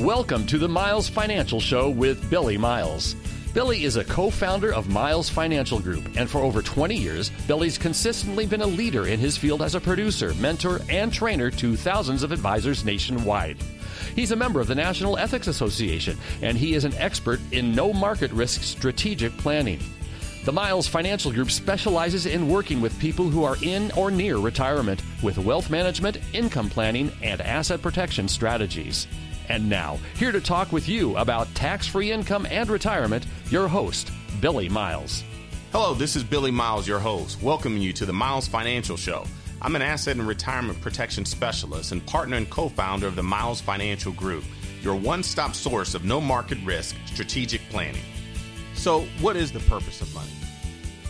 Welcome to the Miles Financial Show with Billie Miles. Billie is a co founder of Miles Financial Group, and for over 20 years, Billie's consistently been a leader in his field as a producer, mentor, and trainer to thousands of advisors nationwide. He's a member of the National Ethics Association, and he is an expert in no market risk strategic planning. The Miles Financial Group specializes in working with people who are in or near retirement with wealth management, income planning, and asset protection strategies. And now, here to talk with you about tax free income and retirement, your host, Billie Miles. Hello, this is Billie Miles, your host, welcoming you to the Miles Financial Show. I'm an asset and retirement protection specialist and partner and co founder of the Miles Financial Group, your one stop source of no market risk strategic planning. So, what is the purpose of money?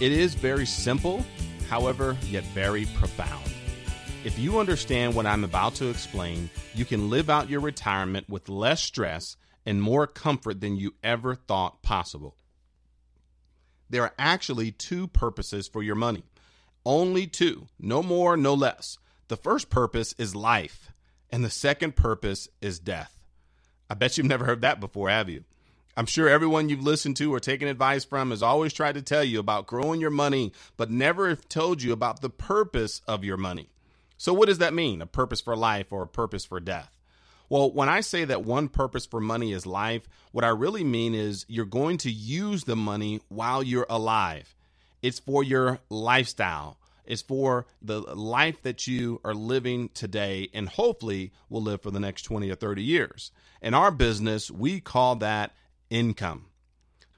It is very simple, however, yet very profound. If you understand what I'm about to explain, you can live out your retirement with less stress and more comfort than you ever thought possible. There are actually two purposes for your money. Only two, no more, no less. The first purpose is life, and the second purpose is death. I bet you've never heard that before, have you? I'm sure everyone you've listened to or taken advice from has always tried to tell you about growing your money, but never have told you about the purpose of your money. So, what does that mean? A purpose for life or a purpose for death? Well, when I say that one purpose for money is life, what I really mean is you're going to use the money while you're alive. It's for your lifestyle, it's for the life that you are living today and hopefully will live for the next 20 or 30 years. In our business, we call that income.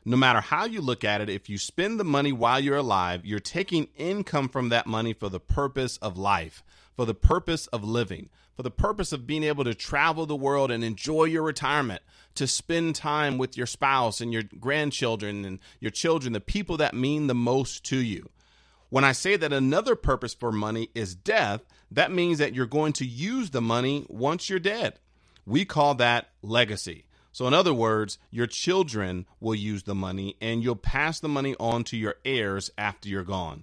No matter how you look at it, if you spend the money while you're alive, you're taking income from that money for the purpose of life for the purpose of living, for the purpose of being able to travel the world and enjoy your retirement, to spend time with your spouse and your grandchildren and your children, the people that mean the most to you. When I say that another purpose for money is death, that means that you're going to use the money once you're dead. We call that legacy. So, in other words, your children will use the money and you'll pass the money on to your heirs after you're gone.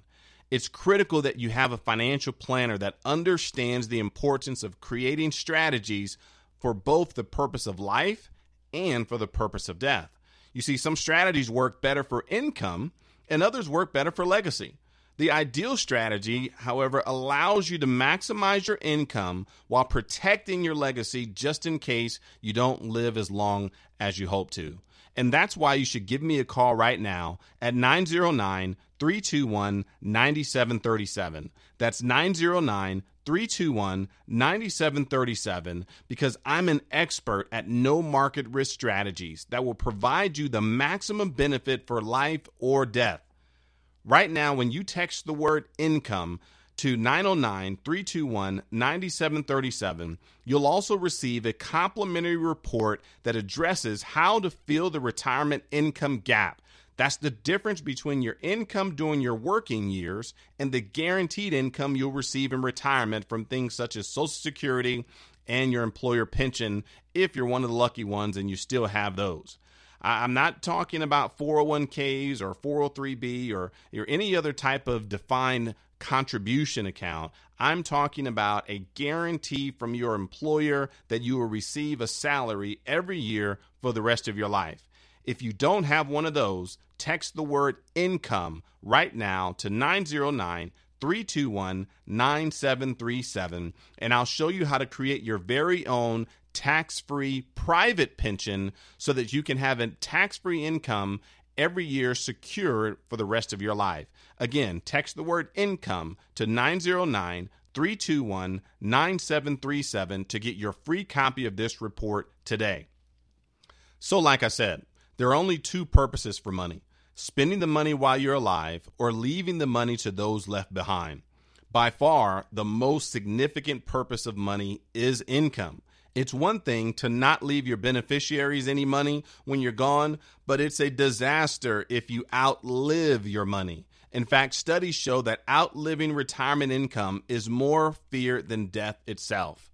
It's critical that you have a financial planner that understands the importance of creating strategies for both the purpose of life and for the purpose of death. You see, some strategies work better for income and others work better for legacy. The ideal strategy, however, allows you to maximize your income while protecting your legacy just in case you don't live as long as you hope to. And that's why you should give me a call right now at 909 321 9737. That's 909 321 9737 because I'm an expert at no market risk strategies that will provide you the maximum benefit for life or death. Right now, when you text the word income to 909 321 9737, you'll also receive a complimentary report that addresses how to fill the retirement income gap. That's the difference between your income during your working years and the guaranteed income you'll receive in retirement from things such as Social Security and your employer pension if you're one of the lucky ones and you still have those. I'm not talking about 401ks or 403b or, or any other type of defined contribution account. I'm talking about a guarantee from your employer that you will receive a salary every year for the rest of your life. If you don't have one of those, text the word income right now to 909 321 9737, and I'll show you how to create your very own tax free private pension so that you can have a tax free income every year secured for the rest of your life. Again, text the word income to 909 321 9737 to get your free copy of this report today. So, like I said, there are only two purposes for money spending the money while you're alive or leaving the money to those left behind. By far, the most significant purpose of money is income. It's one thing to not leave your beneficiaries any money when you're gone, but it's a disaster if you outlive your money. In fact, studies show that outliving retirement income is more fear than death itself.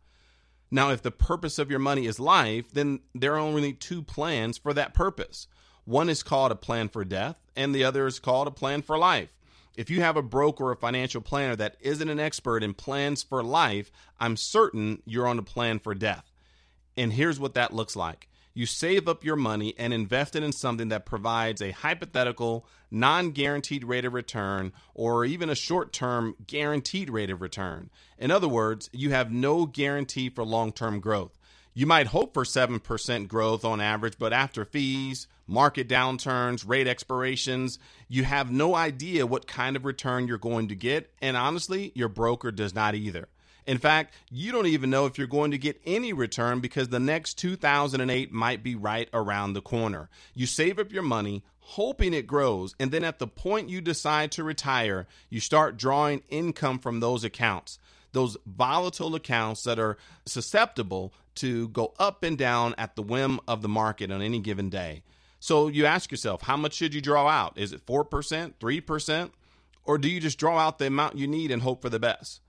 Now, if the purpose of your money is life, then there are only two plans for that purpose. One is called a plan for death, and the other is called a plan for life. If you have a broker or a financial planner that isn't an expert in plans for life, I'm certain you're on a plan for death. And here's what that looks like you save up your money and invest it in something that provides a hypothetical, non guaranteed rate of return or even a short term guaranteed rate of return. In other words, you have no guarantee for long term growth. You might hope for 7% growth on average, but after fees, market downturns, rate expirations, you have no idea what kind of return you're going to get. And honestly, your broker does not either. In fact, you don't even know if you're going to get any return because the next 2008 might be right around the corner. You save up your money, hoping it grows, and then at the point you decide to retire, you start drawing income from those accounts. Those volatile accounts that are susceptible to go up and down at the whim of the market on any given day. So you ask yourself, how much should you draw out? Is it 4%, 3%? Or do you just draw out the amount you need and hope for the best?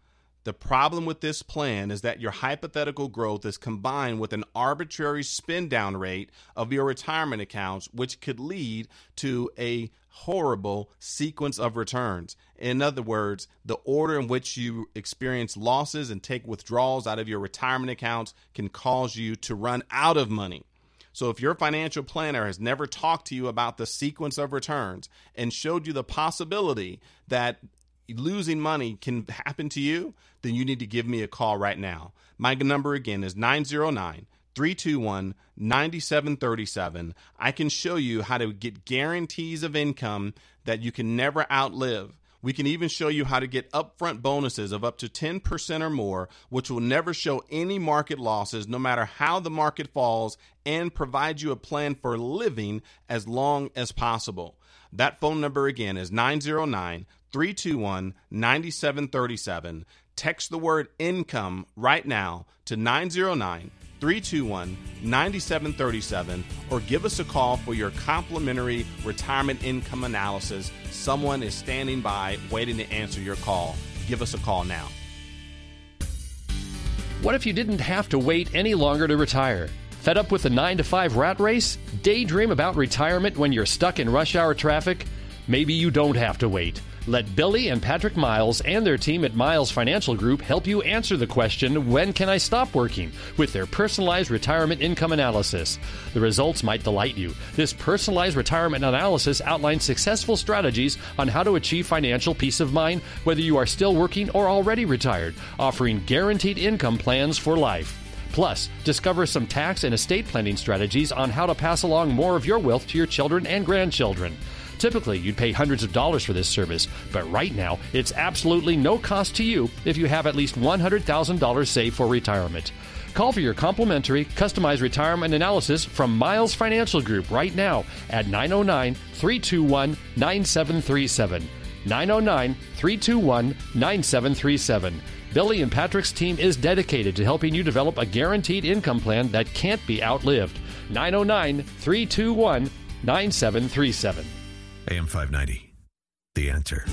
The problem with this plan is that your hypothetical growth is combined with an arbitrary spend down rate of your retirement accounts, which could lead to a horrible sequence of returns. In other words, the order in which you experience losses and take withdrawals out of your retirement accounts can cause you to run out of money. So, if your financial planner has never talked to you about the sequence of returns and showed you the possibility that losing money can happen to you, then you need to give me a call right now. My number again is 909 321 9737. I can show you how to get guarantees of income that you can never outlive. We can even show you how to get upfront bonuses of up to 10% or more, which will never show any market losses no matter how the market falls, and provide you a plan for living as long as possible. That phone number again is 909 321 9737. Text the word income right now to 909 321 9737 or give us a call for your complimentary retirement income analysis. Someone is standing by waiting to answer your call. Give us a call now. What if you didn't have to wait any longer to retire? Fed up with the 9 to 5 rat race? Daydream about retirement when you're stuck in rush hour traffic? Maybe you don't have to wait. Let Billie and Patrick Miles and their team at Miles Financial Group help you answer the question, When can I stop working? with their personalized retirement income analysis. The results might delight you. This personalized retirement analysis outlines successful strategies on how to achieve financial peace of mind, whether you are still working or already retired, offering guaranteed income plans for life. Plus, discover some tax and estate planning strategies on how to pass along more of your wealth to your children and grandchildren. Typically, you'd pay hundreds of dollars for this service, but right now, it's absolutely no cost to you if you have at least $100,000 saved for retirement. Call for your complimentary, customized retirement analysis from Miles Financial Group right now at 909 321 9737. 909 321 9737. Billie and Patrick's team is dedicated to helping you develop a guaranteed income plan that can't be outlived. 909 321 9737. AM 590. The answer.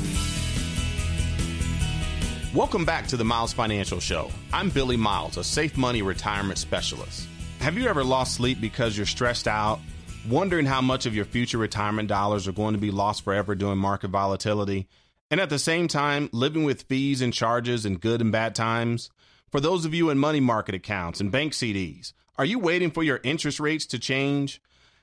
Welcome back to the Miles Financial Show. I'm Billie Miles, a safe money retirement specialist. Have you ever lost sleep because you're stressed out, wondering how much of your future retirement dollars are going to be lost forever during market volatility, and at the same time living with fees and charges in good and bad times? For those of you in money market accounts and bank CDs, are you waiting for your interest rates to change?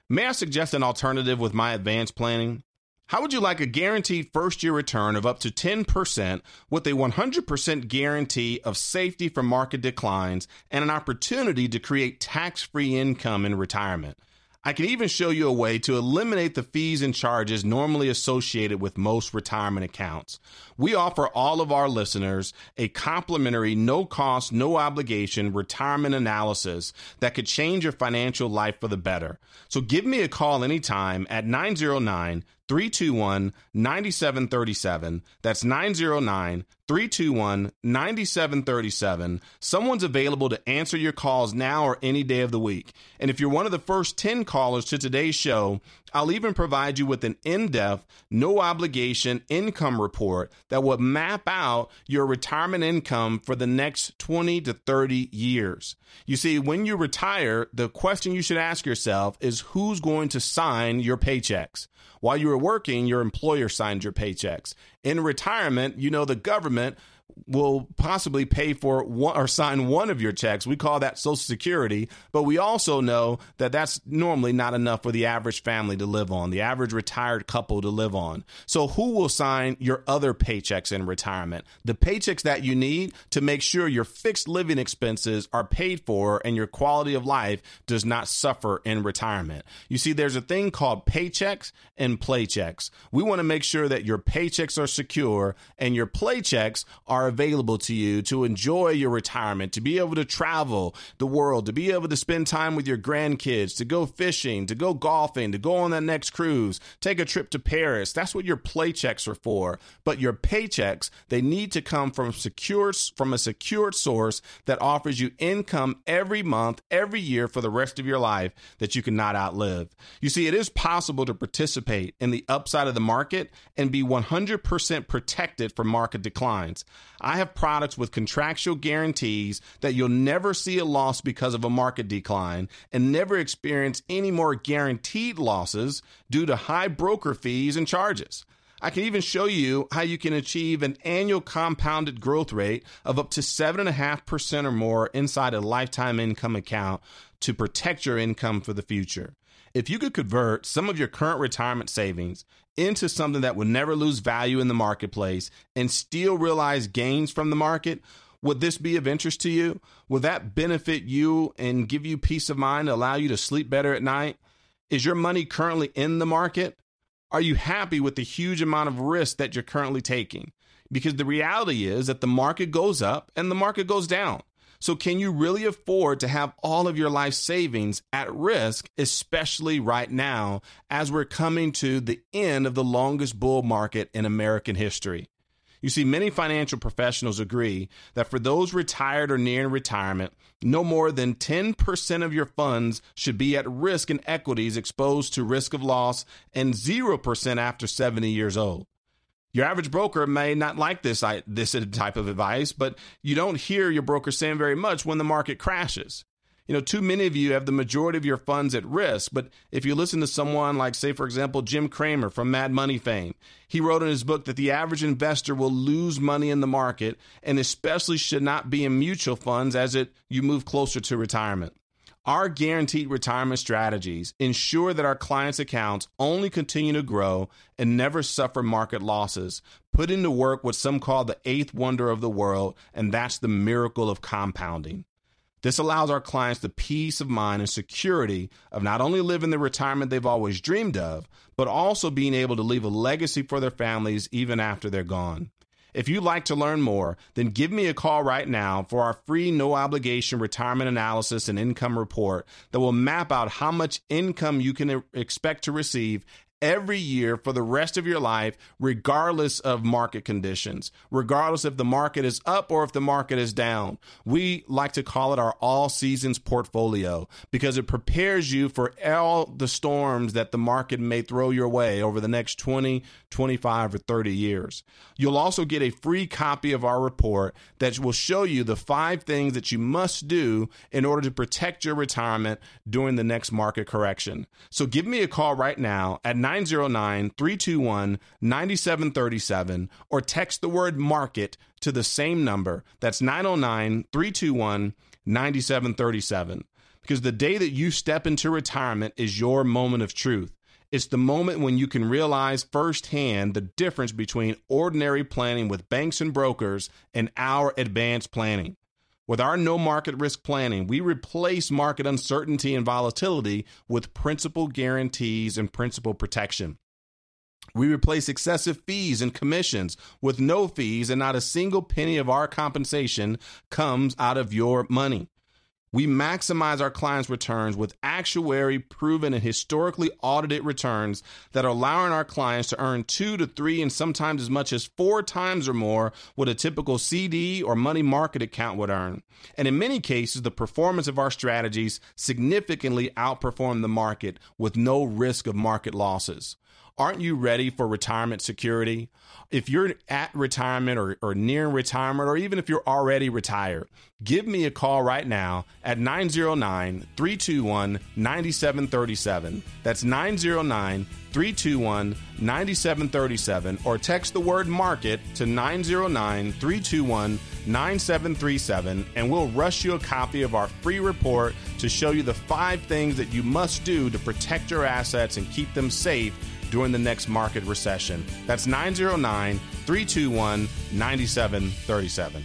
May I suggest an alternative with my advanced planning? How would you like a guaranteed first year return of up to 10% with a 100% guarantee of safety from market declines and an opportunity to create tax free income in retirement? I can even show you a way to eliminate the fees and charges normally associated with most retirement accounts. We offer all of our listeners a complimentary, no cost, no obligation retirement analysis that could change your financial life for the better. So give me a call anytime at 909 321 9737. That's 909 321 9737. Someone's available to answer your calls now or any day of the week. And if you're one of the first 10 callers to today's show, I'll even provide you with an in depth, no obligation income report that will map out your retirement income for the next 20 to 30 years. You see, when you retire, the question you should ask yourself is who's going to sign your paychecks? While you were working, your employer signed your paychecks. In retirement, you know the government will possibly pay for one or sign one of your checks. We call that Social Security, but we also know that that's normally not enough for the average family to live on, the average retired couple to live on. So, who will sign your other paychecks in retirement? The paychecks that you need to make sure your fixed living expenses are paid for and your quality of life does not suffer in retirement. You see, there's a thing called paychecks and playchecks. We want to make sure that your paychecks are secure and your playchecks are available to you to enjoy your retirement, to be able to travel the world, to be able to spend time with your grandkids, to go fishing, to go golfing, to go on that next cruise, take a trip to Paris. That's what your paychecks are for. But your paychecks, they need to come from secure from a secured source that offers you income every month, every year for the rest of your life that you cannot outlive. You see, it is possible to participate in the upside of the market and be 100% protected from market declines. I have products with contractual guarantees that you'll never see a loss because of a market decline and never experience any more guaranteed losses due to high broker fees and charges. I can even show you how you can achieve an annual compounded growth rate of up to 7.5% or more inside a lifetime income account to protect your income for the future. If you could convert some of your current retirement savings into something that would never lose value in the marketplace and still realize gains from the market, would this be of interest to you? Would that benefit you and give you peace of mind, allow you to sleep better at night? Is your money currently in the market? Are you happy with the huge amount of risk that you're currently taking? Because the reality is that the market goes up and the market goes down. So, can you really afford to have all of your life savings at risk, especially right now, as we're coming to the end of the longest bull market in American history? You see, many financial professionals agree that for those retired or near retirement, no more than 10% of your funds should be at risk in equities exposed to risk of loss and 0% after 70 years old. Your average broker may not like this this type of advice, but you don't hear your broker saying very much when the market crashes. You know, too many of you have the majority of your funds at risk, but if you listen to someone like say for example Jim Cramer from Mad Money fame, he wrote in his book that the average investor will lose money in the market and especially should not be in mutual funds as it you move closer to retirement. Our guaranteed retirement strategies ensure that our clients' accounts only continue to grow and never suffer market losses, putting to work what some call the eighth wonder of the world, and that's the miracle of compounding. This allows our clients the peace of mind and security of not only living the retirement they've always dreamed of, but also being able to leave a legacy for their families even after they're gone. If you'd like to learn more, then give me a call right now for our free no obligation retirement analysis and income report that will map out how much income you can expect to receive every year for the rest of your life, regardless of market conditions, regardless if the market is up or if the market is down. We like to call it our all seasons portfolio because it prepares you for all the storms that the market may throw your way over the next 20, 25, or 30 years. You'll also get a free copy of our report that will show you the five things that you must do in order to protect your retirement during the next market correction. So give me a call right now at 909 321 9737 or text the word market to the same number. That's 909 321 9737. Because the day that you step into retirement is your moment of truth. It's the moment when you can realize firsthand the difference between ordinary planning with banks and brokers and our advanced planning. With our no market risk planning, we replace market uncertainty and volatility with principal guarantees and principal protection. We replace excessive fees and commissions with no fees, and not a single penny of our compensation comes out of your money. We maximize our clients' returns with actuary proven and historically audited returns that are allowing our clients to earn two to three and sometimes as much as four times or more what a typical CD or money market account would earn. And in many cases, the performance of our strategies significantly outperform the market with no risk of market losses. Aren't you ready for retirement security? If you're at retirement or, or near retirement, or even if you're already retired, give me a call right now at 909 321 9737. That's 909 321 9737, or text the word market to 909 321 9737, and we'll rush you a copy of our free report to show you the five things that you must do to protect your assets and keep them safe during the next market recession. That's 909 321 9737.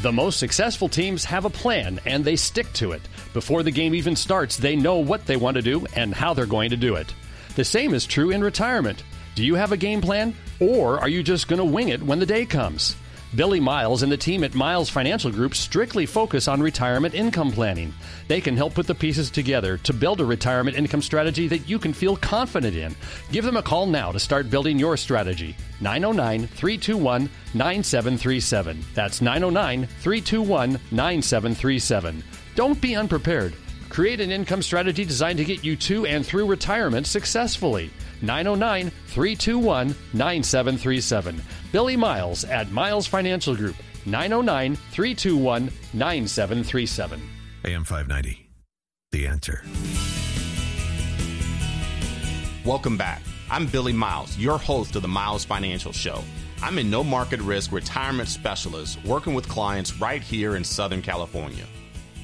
The most successful teams have a plan and they stick to it. Before the game even starts, they know what they want to do and how they're going to do it. The same is true in retirement. Do you have a game plan, or are you just going to wing it when the day comes? Billie Miles and the team at Miles Financial Group strictly focus on retirement income planning. They can help put the pieces together to build a retirement income strategy that you can feel confident in. Give them a call now to start building your strategy. 909 321 9737. That's 909 321 9737. Don't be unprepared. Create an income strategy designed to get you to and through retirement successfully. 909 321 9737. Billie Miles at Miles Financial Group. 909 321 9737. AM 590. The answer. Welcome back. I'm Billie Miles, your host of the Miles Financial Show. I'm a no market risk retirement specialist working with clients right here in Southern California.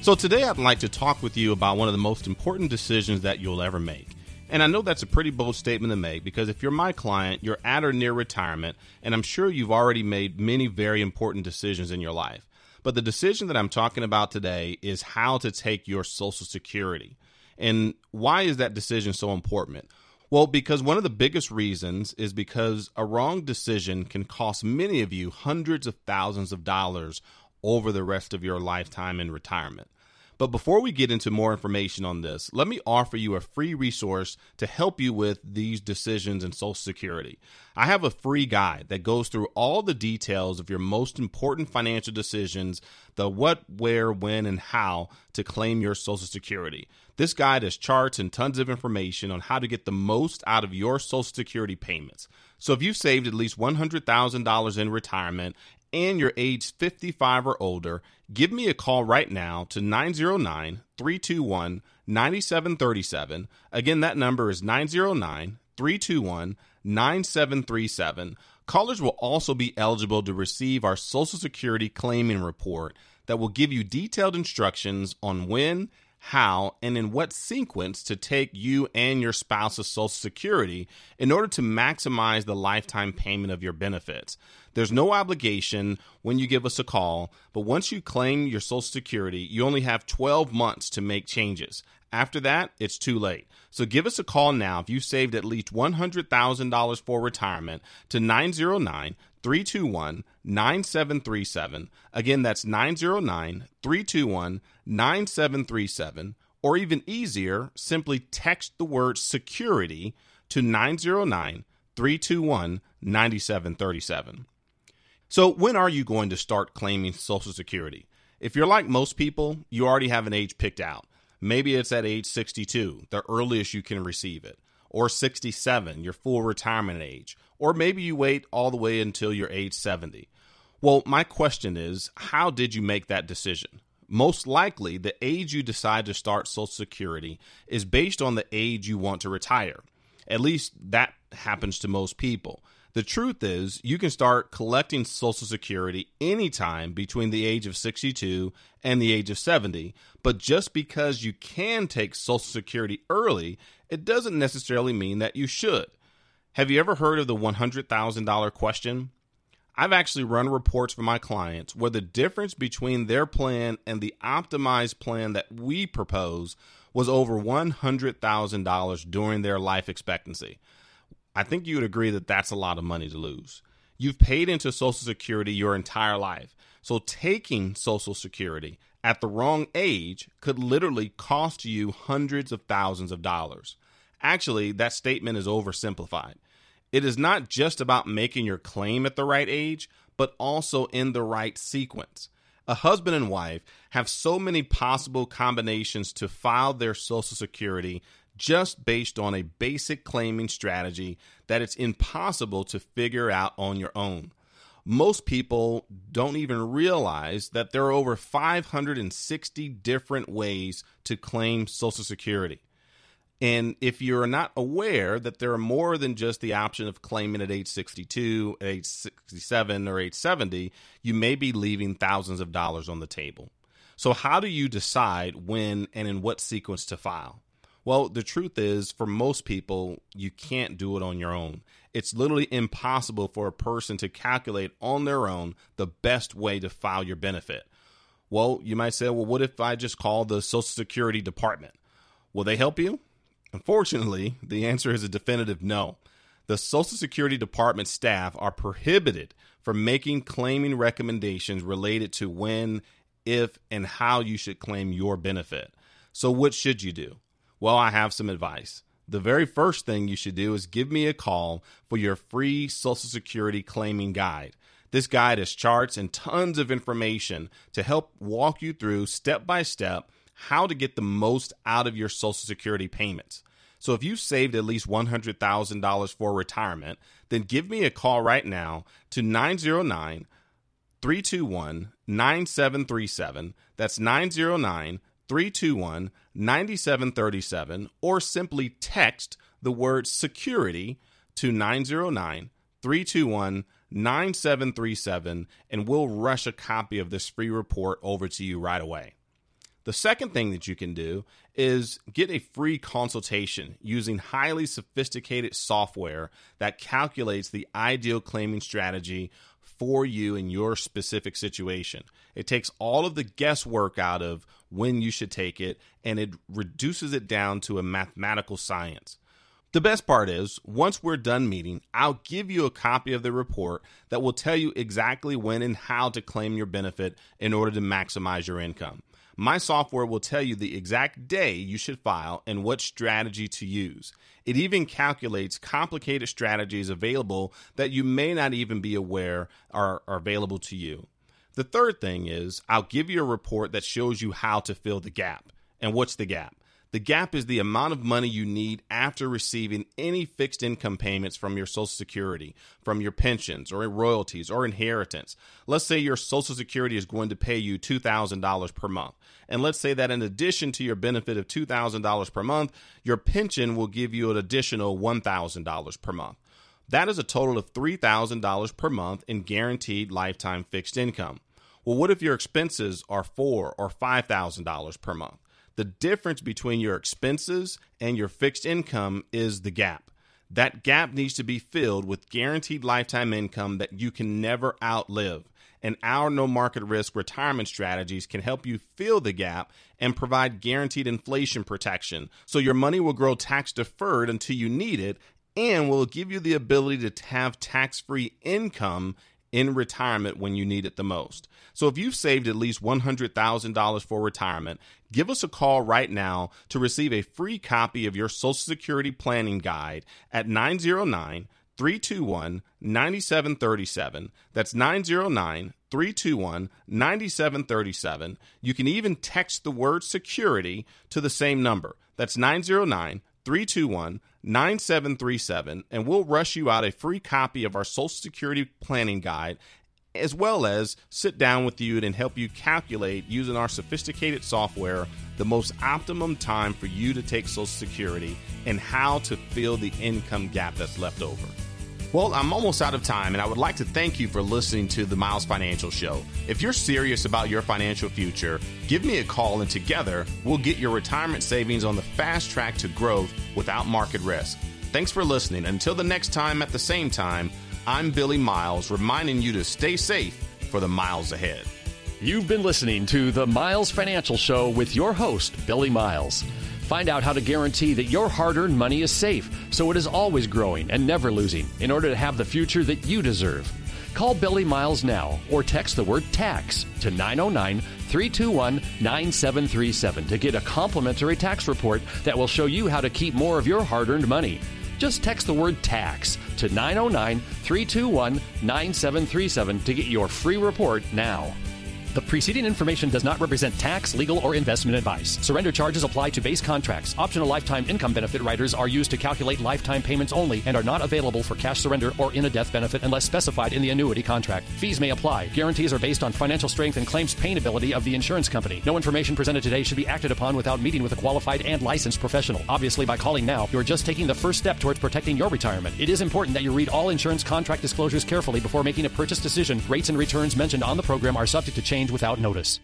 So, today I'd like to talk with you about one of the most important decisions that you'll ever make. And I know that's a pretty bold statement to make because if you're my client, you're at or near retirement, and I'm sure you've already made many very important decisions in your life. But the decision that I'm talking about today is how to take your Social Security. And why is that decision so important? Well, because one of the biggest reasons is because a wrong decision can cost many of you hundreds of thousands of dollars over the rest of your lifetime in retirement. But before we get into more information on this, let me offer you a free resource to help you with these decisions in Social Security. I have a free guide that goes through all the details of your most important financial decisions the what, where, when, and how to claim your Social Security. This guide has charts and tons of information on how to get the most out of your Social Security payments. So if you've saved at least $100,000 in retirement and you're age 55 or older, give me a call right now to 909 321 9737. Again, that number is 909 321 9737. Callers will also be eligible to receive our Social Security claiming report that will give you detailed instructions on when how, and in what sequence to take you and your spouse's Social Security in order to maximize the lifetime payment of your benefits. There's no obligation when you give us a call, but once you claim your Social Security, you only have 12 months to make changes. After that, it's too late. So give us a call now if you saved at least $100,000 for retirement to 909 321 9737. Again, that's 909 321 9737. Or even easier, simply text the word security to 909 321 9737. So, when are you going to start claiming Social Security? If you're like most people, you already have an age picked out. Maybe it's at age 62, the earliest you can receive it, or 67, your full retirement age, or maybe you wait all the way until you're age 70. Well, my question is how did you make that decision? Most likely, the age you decide to start Social Security is based on the age you want to retire. At least that happens to most people. The truth is, you can start collecting Social Security anytime between the age of 62 and the age of 70, but just because you can take Social Security early, it doesn't necessarily mean that you should. Have you ever heard of the $100,000 question? I've actually run reports for my clients where the difference between their plan and the optimized plan that we propose was over $100,000 during their life expectancy. I think you would agree that that's a lot of money to lose. You've paid into Social Security your entire life. So taking Social Security at the wrong age could literally cost you hundreds of thousands of dollars. Actually, that statement is oversimplified. It is not just about making your claim at the right age, but also in the right sequence. A husband and wife have so many possible combinations to file their Social Security just based on a basic claiming strategy that it's impossible to figure out on your own. Most people don't even realize that there are over 560 different ways to claim Social Security. And if you're not aware that there are more than just the option of claiming at age 62, age 67, or age 70, you may be leaving thousands of dollars on the table. So, how do you decide when and in what sequence to file? Well, the truth is, for most people, you can't do it on your own. It's literally impossible for a person to calculate on their own the best way to file your benefit. Well, you might say, well, what if I just call the Social Security Department? Will they help you? Unfortunately, the answer is a definitive no. The Social Security Department staff are prohibited from making claiming recommendations related to when, if, and how you should claim your benefit. So, what should you do? Well, I have some advice. The very first thing you should do is give me a call for your free Social Security claiming guide. This guide has charts and tons of information to help walk you through step by step how to get the most out of your Social Security payments. So if you've saved at least $100,000 for retirement, then give me a call right now to 909 321 9737. That's 909 321 9737, or simply text the word security to 909 321 9737, and we'll rush a copy of this free report over to you right away. The second thing that you can do is get a free consultation using highly sophisticated software that calculates the ideal claiming strategy for you in your specific situation. It takes all of the guesswork out of when you should take it and it reduces it down to a mathematical science. The best part is, once we're done meeting, I'll give you a copy of the report that will tell you exactly when and how to claim your benefit in order to maximize your income. My software will tell you the exact day you should file and what strategy to use. It even calculates complicated strategies available that you may not even be aware are, are available to you. The third thing is, I'll give you a report that shows you how to fill the gap. And what's the gap? The gap is the amount of money you need after receiving any fixed income payments from your Social Security, from your pensions or royalties or inheritance. Let's say your Social Security is going to pay you $2,000 per month. And let's say that in addition to your benefit of $2,000 per month, your pension will give you an additional $1,000 per month. That is a total of $3,000 per month in guaranteed lifetime fixed income. Well, what if your expenses are four or $5,000 per month? The difference between your expenses and your fixed income is the gap. That gap needs to be filled with guaranteed lifetime income that you can never outlive. And our no market risk retirement strategies can help you fill the gap and provide guaranteed inflation protection. So your money will grow tax deferred until you need it and will give you the ability to have tax free income in retirement when you need it the most. So if you've saved at least $100,000 for retirement, give us a call right now to receive a free copy of your Social Security planning guide at 909 321 9737. That's 909 321 9737. You can even text the word security to the same number. That's 909 321 9737, and we'll rush you out a free copy of our Social Security Planning Guide, as well as sit down with you and help you calculate using our sophisticated software the most optimum time for you to take Social Security and how to fill the income gap that's left over. Well, I'm almost out of time, and I would like to thank you for listening to the Miles Financial Show. If you're serious about your financial future, give me a call, and together we'll get your retirement savings on the fast track to growth without market risk. Thanks for listening. Until the next time at the same time, I'm Billie Miles, reminding you to stay safe for the miles ahead. You've been listening to the Miles Financial Show with your host, Billie Miles. Find out how to guarantee that your hard earned money is safe so it is always growing and never losing in order to have the future that you deserve. Call Billie Miles now or text the word tax to 909 321 9737 to get a complimentary tax report that will show you how to keep more of your hard earned money. Just text the word tax to 909 321 9737 to get your free report now. The preceding information does not represent tax, legal, or investment advice. Surrender charges apply to base contracts. Optional lifetime income benefit riders are used to calculate lifetime payments only and are not available for cash surrender or in a death benefit unless specified in the annuity contract. Fees may apply. Guarantees are based on financial strength and claims paying ability of the insurance company. No information presented today should be acted upon without meeting with a qualified and licensed professional. Obviously, by calling now, you are just taking the first step towards protecting your retirement. It is important that you read all insurance contract disclosures carefully before making a purchase decision. Rates and returns mentioned on the program are subject to change without notice.